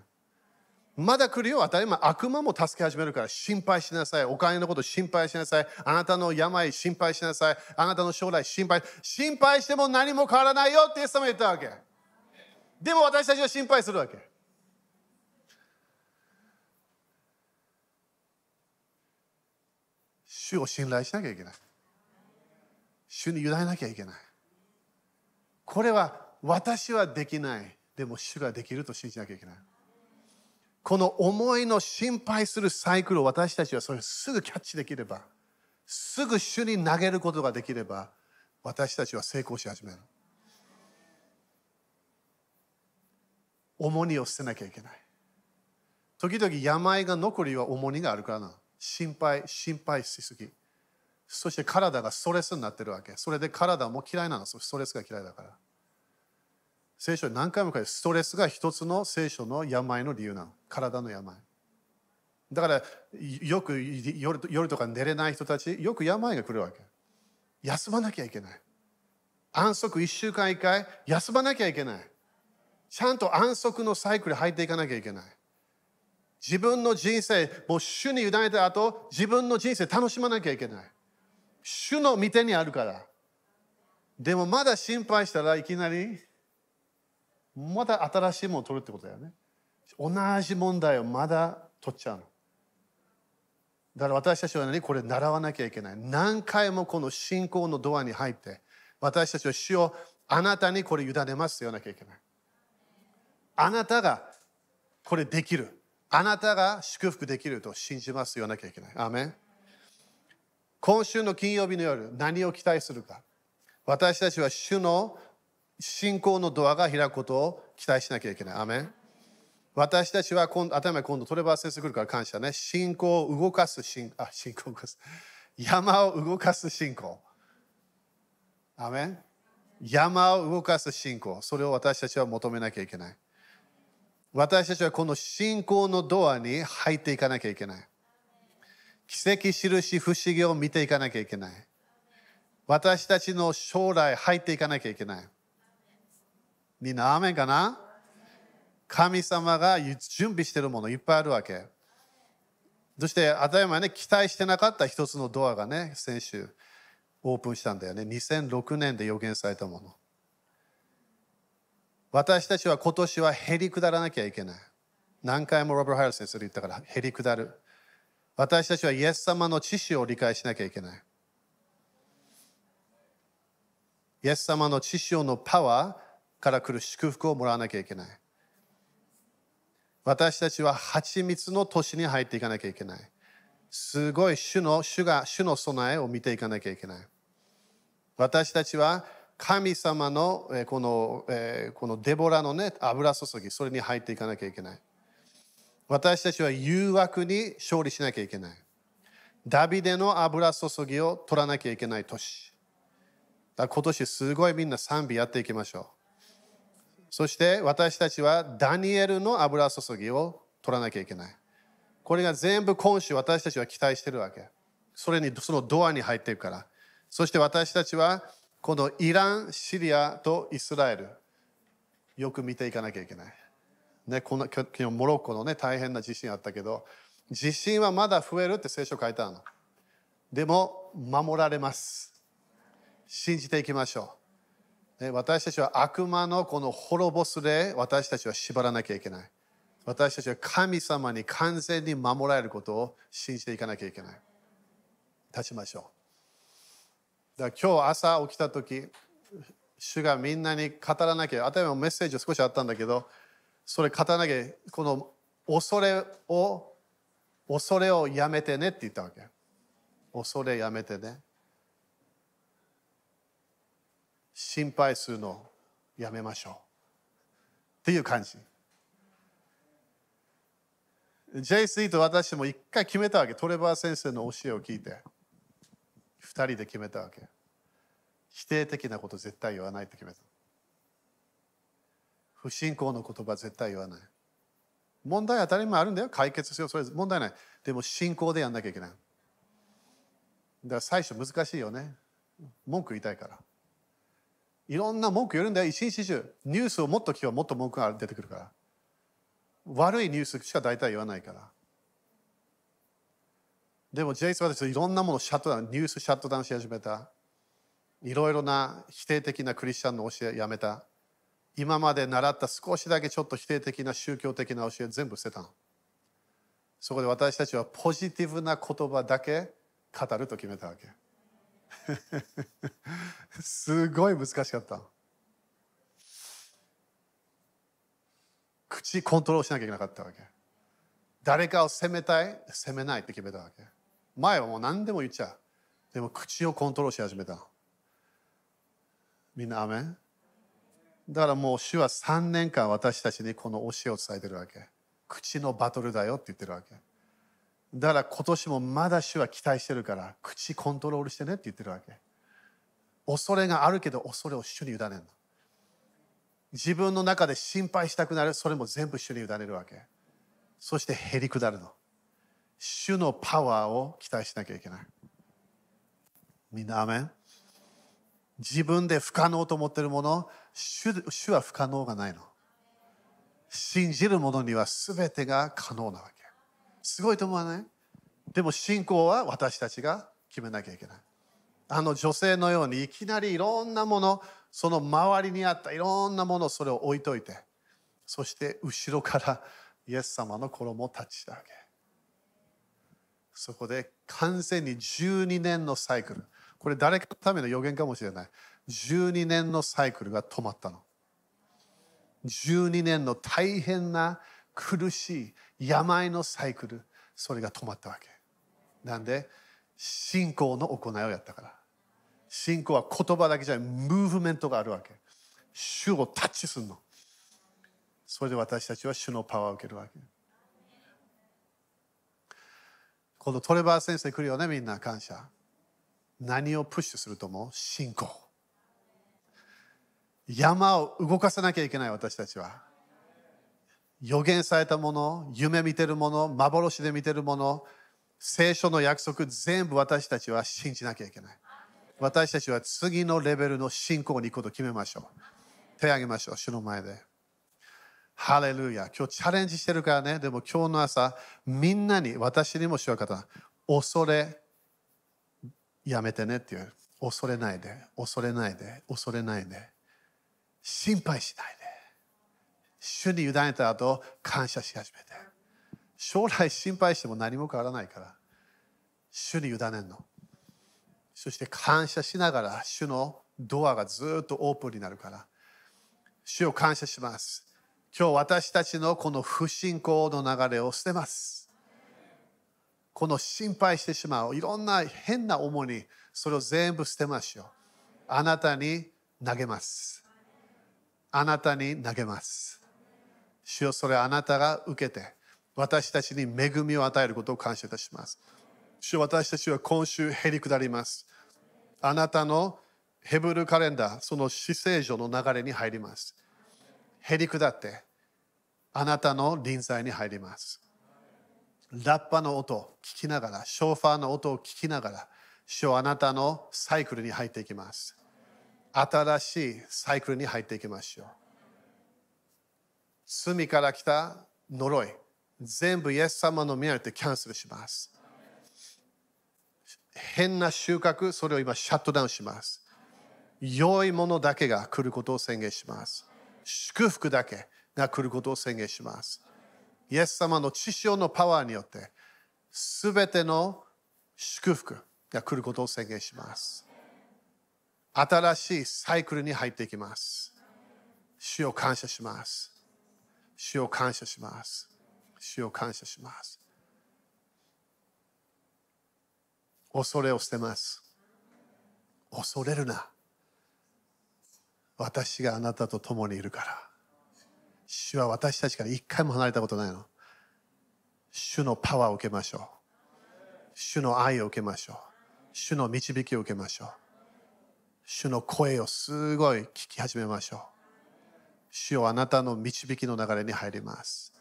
まだ来るよ、当たり前。悪魔も助け始めるから心配しなさい。お金のこと心配しなさい。あなたの病心配しなさい。あなたの将来心配。心配しても何も変わらないよってイエス様言ったわけ。でも私たちは心配するわけ。主を信頼しなきゃいけない。主に委ねなきゃいけない。これは私はできないでも主ができると信じなきゃいけないこの思いの心配するサイクルを私たちはそれすぐキャッチできればすぐ主に投げることができれば私たちは成功し始める。重荷を捨てなきゃいけない。時々病が残りは重荷があるからな。心配心配しすぎ。そして体がストレスになってるわけ。それで体も嫌いなの。ストレスが嫌いだから。聖書に何回も書いてストレスが一つの聖書の病の理由なの。体の病。だからよく夜夜とか寝れない人たちよく病が来るわけ。休まなきゃいけない。安息1週間1回休まなきゃいけない。ちゃんと安息のサイクル入っていかなきゃいけない。自分の人生もう主に委ねた後自分の人生楽しまなきゃいけない。主の御手にあるから。でもまだ心配したらいきなりまた新しいものを取るってことだよね。同じ問題をまだ取っちゃうの。だから私たちは何？これ習わなきゃいけない。何回もこの信仰のドアに入って私たちは主をあなたにこれ委ねますと言わなきゃいけない。あなたがこれできる。あなたが祝福できると信じますと言わなきゃいけない。アメン。今週の金曜日の夜何を期待するか。私たちは主の信仰のドアが開くことを期待しなきゃいけない。アメン私たちは今頭今度トレバー先生来るから感謝ね。信仰を動かす信あ信仰を動かす。山を動かす信仰。アメン山を動かす信仰。それを私たちは求めなきゃいけない。私たちはこの信仰のドアに入っていかなきゃいけない。奇跡、印、不思議を見ていかなきゃいけない。私たちの将来入っていかなきゃいけない。みんな、アーメンかな？神様が準備しているものいっぱいあるわけ。そして、当たり前ね、期待してなかった一つのドアがね、先週オープンしたんだよね。2006年で予言されたもの。私たちは今年はへり下らなきゃいけない。何回もロバー・ハイル先生が言ったから、へり下る。私たちはイエス様の知識を理解しなきゃいけない。イエス様の知識のパワー、から来る祝福をもらわなきゃいけない。私たちは蜂蜜の年に入っていかなきゃいけない。すごい主の主が主の備えを見ていかなきゃいけない。私たちは神様のこのこのデボラのね油注ぎそれに入っていかなきゃいけない。私たちは誘惑に勝利しなきゃいけない。ダビデの油注ぎを取らなきゃいけない年。今年すごいみんな賛美やっていきましょう。そして私たちはダニエルの油注ぎを取らなきゃいけない。これが全部今週私たちは期待してるわけ。それにそのドアに入っているから。そして私たちはこのイラン、シリアとイスラエル、よく見ていかなきゃいけない。ね、この昨日モロッコのね大変な地震あったけど、地震はまだ増えるって聖書書いてあるの。でも守られます。信じていきましょう。私たちは悪魔のこの滅ぼすで私たちは縛らなきゃいけない。私たちは神様に完全に守られることを信じていかなきゃいけない。立ちましょう。だから今日朝起きた時、主がみんなに語らなきゃ、あたり前メッセージ少しあったんだけど、それ語らなきゃ、この恐れを、恐れをやめてねって言ったわけ。恐れやめてね。心配するのをやめましょう。っていう感じ。JC と私も一回決めたわけ。トレバー先生の教えを聞いて。二人で決めたわけ。否定的なこと絶対言わないって決めた。不信仰の言葉絶対言わない。問題当たり前あるんだよ。解決しよう。それ問題ない。でも信仰でやんなきゃいけない。だから最初難しいよね。文句言いたいから。いろんな文句言うんだよ。一日中ニュースをもっと聞けばもっと文句が出てくるから。悪いニュースしか大体言わないから。でもジェイスは私いろんなものをシャットダウンニュースシャットダウンし始めた。いろいろな否定的なクリスチャンの教えやめた。今まで習った少しだけちょっと否定的な宗教的な教え全部捨てたの。そこで私たちはポジティブな言葉だけ語ると決めたわけ。[laughs] すごい難しかった。口コントロールしなきゃいけなかったわけ。誰かを責めたい責めないって決めたわけ。前はもう何でも言っちゃう。でも口をコントロールし始めた。みんなアメン？だからもう主は3年間私たちにこの教えを伝えてるわけ。口のバトルだよって言ってるわけ。だから今年もまだ主は期待してるから口コントロールしてねって言ってるわけ。恐れがあるけど恐れを主に委ねるの。自分の中で心配したくなるそれも全部主に委ねるわけ。そしてへり下るの。主のパワーを期待しなきゃいけない。みんなアメン。自分で不可能と思ってるもの主主は不可能がないの。信じる者には全てが可能なわけ。すごいと思わない？でも信仰は私たちが決めなきゃいけない。あの女性のようにいきなりいろんなものその周りにあったいろんなものそれを置いといてそして後ろからイエス様の衣をタッチしたわけそこで完全に12年のサイクル。これ誰かのための予言かもしれない。12年のサイクルが止まったの。12年の大変な苦しい病のサイクルそれが止まったわけ。なんで信仰の行いをやったから。信仰は言葉だけじゃないムーブメントがあるわけ。主をタッチするの。それで私たちは主のパワーを受けるわけ。このトレバー先生来るよねみんな感謝。何をプッシュすると思う？信仰。山を動かさなきゃいけない私たちは。予言されたもの夢見てるもの幻で見てるもの聖書の約束全部私たちは信じなきゃいけない。私たちは次のレベルの信仰に行くことを決めましょう。手を挙げましょう主の前で。ハレルヤ。今日チャレンジしてるからね。でも今日の朝みんなに私にもしよう方恐れやめてねっていう。恐れないで恐れないで恐れないで。心配しないで。主に委ねた後感謝し始めて。将来心配しても何も変わらないから。主に委ねんの。そして感謝しながら主のドアがずっとオープンになるから。主を感謝します。今日私たちのこの不信仰の流れを捨てます。この心配してしまう。いろんな変な思いにそれを全部捨てましょう。あなたに投げます。あなたに投げます。主よそれあなたが受けて私たちに恵みを与えることを感謝いたします。主よ私たちは今週へり下ります。あなたのヘブルカレンダーその死聖所の流れに入ります。へり下ってあなたの臨在に入ります。ラッパの音を聞きながらショーファーの音を聞きながら主はあなたのサイクルに入っていきます。新しいサイクルに入っていきましょう。罪から来た呪い全部イエス様の宮でキャンセルします。変な収穫それを今シャットダウンします。良いものだけが来ることを宣言します。祝福だけが来ることを宣言します。イエス様の知性のパワーによってすべての祝福が来ることを宣言します。新しいサイクルに入っていきます。主を感謝します。主を感謝します。主を感謝します。恐れを捨てます。恐れるな。私があなたと共にいるから。主は私たちから一回も離れたことないの。主のパワーを受けましょう。主の愛を受けましょう。主の導きを受けましょう。主の声をすごい聞き始めましょう。主よあなたの導きの流れに入ります。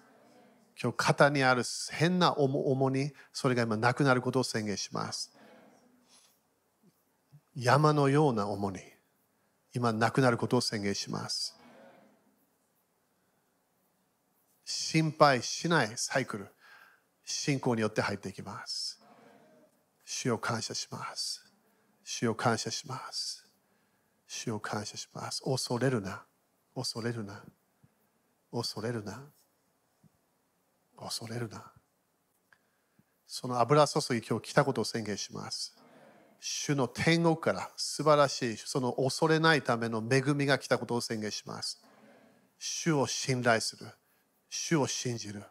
今日肩にある変な重荷、それが今なくなることを宣言します。山のような重荷、今なくなることを宣言します。心配しないサイクル、信仰によって入っていきます。主を感謝します。主を感謝します。主を感謝します。恐れるな。恐れるな。恐れるな。恐れるな。その油注ぎ今日来たことを宣言します。主の天国から素晴らしい、その恐れないための恵みが来たことを宣言します。主を信頼する。主を信じる。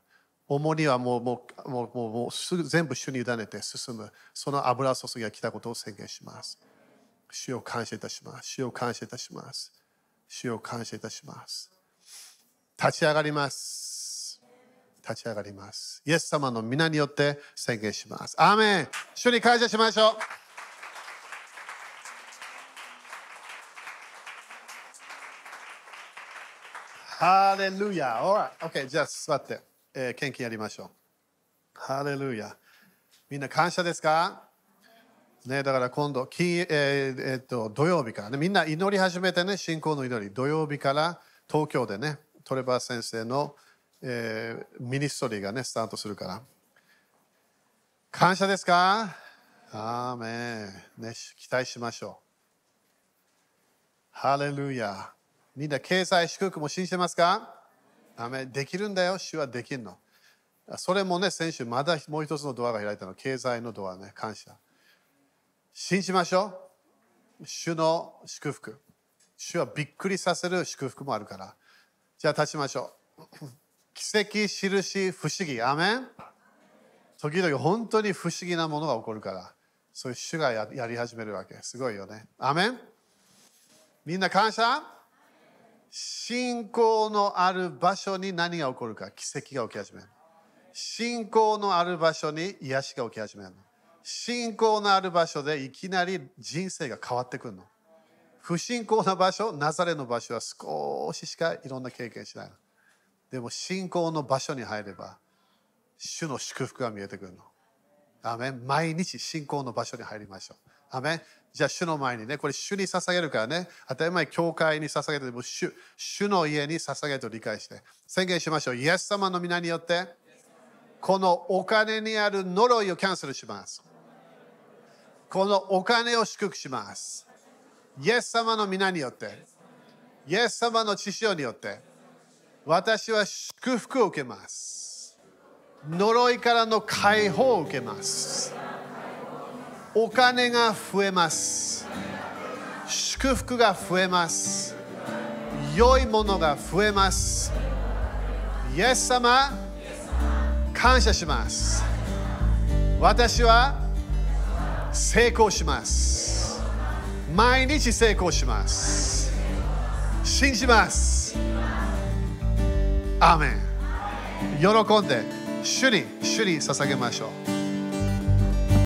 重荷はもうもうもうもうもうすぐ全部主に委ねて進む。その油注ぎが来たことを宣言します。主を感謝いたします。主を感謝いたします。主を感謝いたします。立ち上がります。立ち上がります。イエス様の皆によって宣言します。アーメン主に感謝しましょう。ハレルヤ。Alright. OK、じゃあ座って、えー、献金やりましょう。ハレルヤ。みんな感謝ですか？ね、だから今度、金えーえーっと土曜日からね、みんな祈り始めてね、信仰の祈り、土曜日から東京でね、トレバー先生の、えーミニストリーがね、スタートするから。感謝ですか？アーメン、ね、期待しましょう。ハレルヤ。みんな経済祝福も信じてますか？アーメン。できるんだよ、主はできるの。それもね、先週まだもう一つのドアが開いたの、経済のドアね、感謝。信じましょう。主の祝福。主はびっくりさせる祝福もあるから。じゃあ立ちましょう。奇跡、印、不思議。アメン時々本当に不思議なものが起こるから。そういう主がやり始めるわけ。すごいよね。アメンみんな感謝？信仰のある場所に何が起こるか奇跡が起き始める。信仰のある場所に癒しが起き始める。信仰のある場所でいきなり人生が変わってくるの。不信仰な場所、ナザレの場所は少ししかいろんな経験しないの。でも信仰の場所に入れば、主の祝福が見えてくるの。アメン毎日信仰の場所に入りましょう。アメンじゃあ主の前にね、これ主に捧げるからね、当たり前教会に捧げてでも主主の家に捧げると理解して宣言しましょう。イエス様の皆によって、このお金にある呪いをキャンセルします。このお金を祝福します。イエス様の皆によって、イエス様の血潮によって、私は祝福を受けます。呪いからの解放を受けます。お金が増えます。祝福が増えます。良いものが増えます。イエス様、感謝します。私は成功します。毎日成功します。信じます。アーメン。喜んで、主に、主に捧げましょう。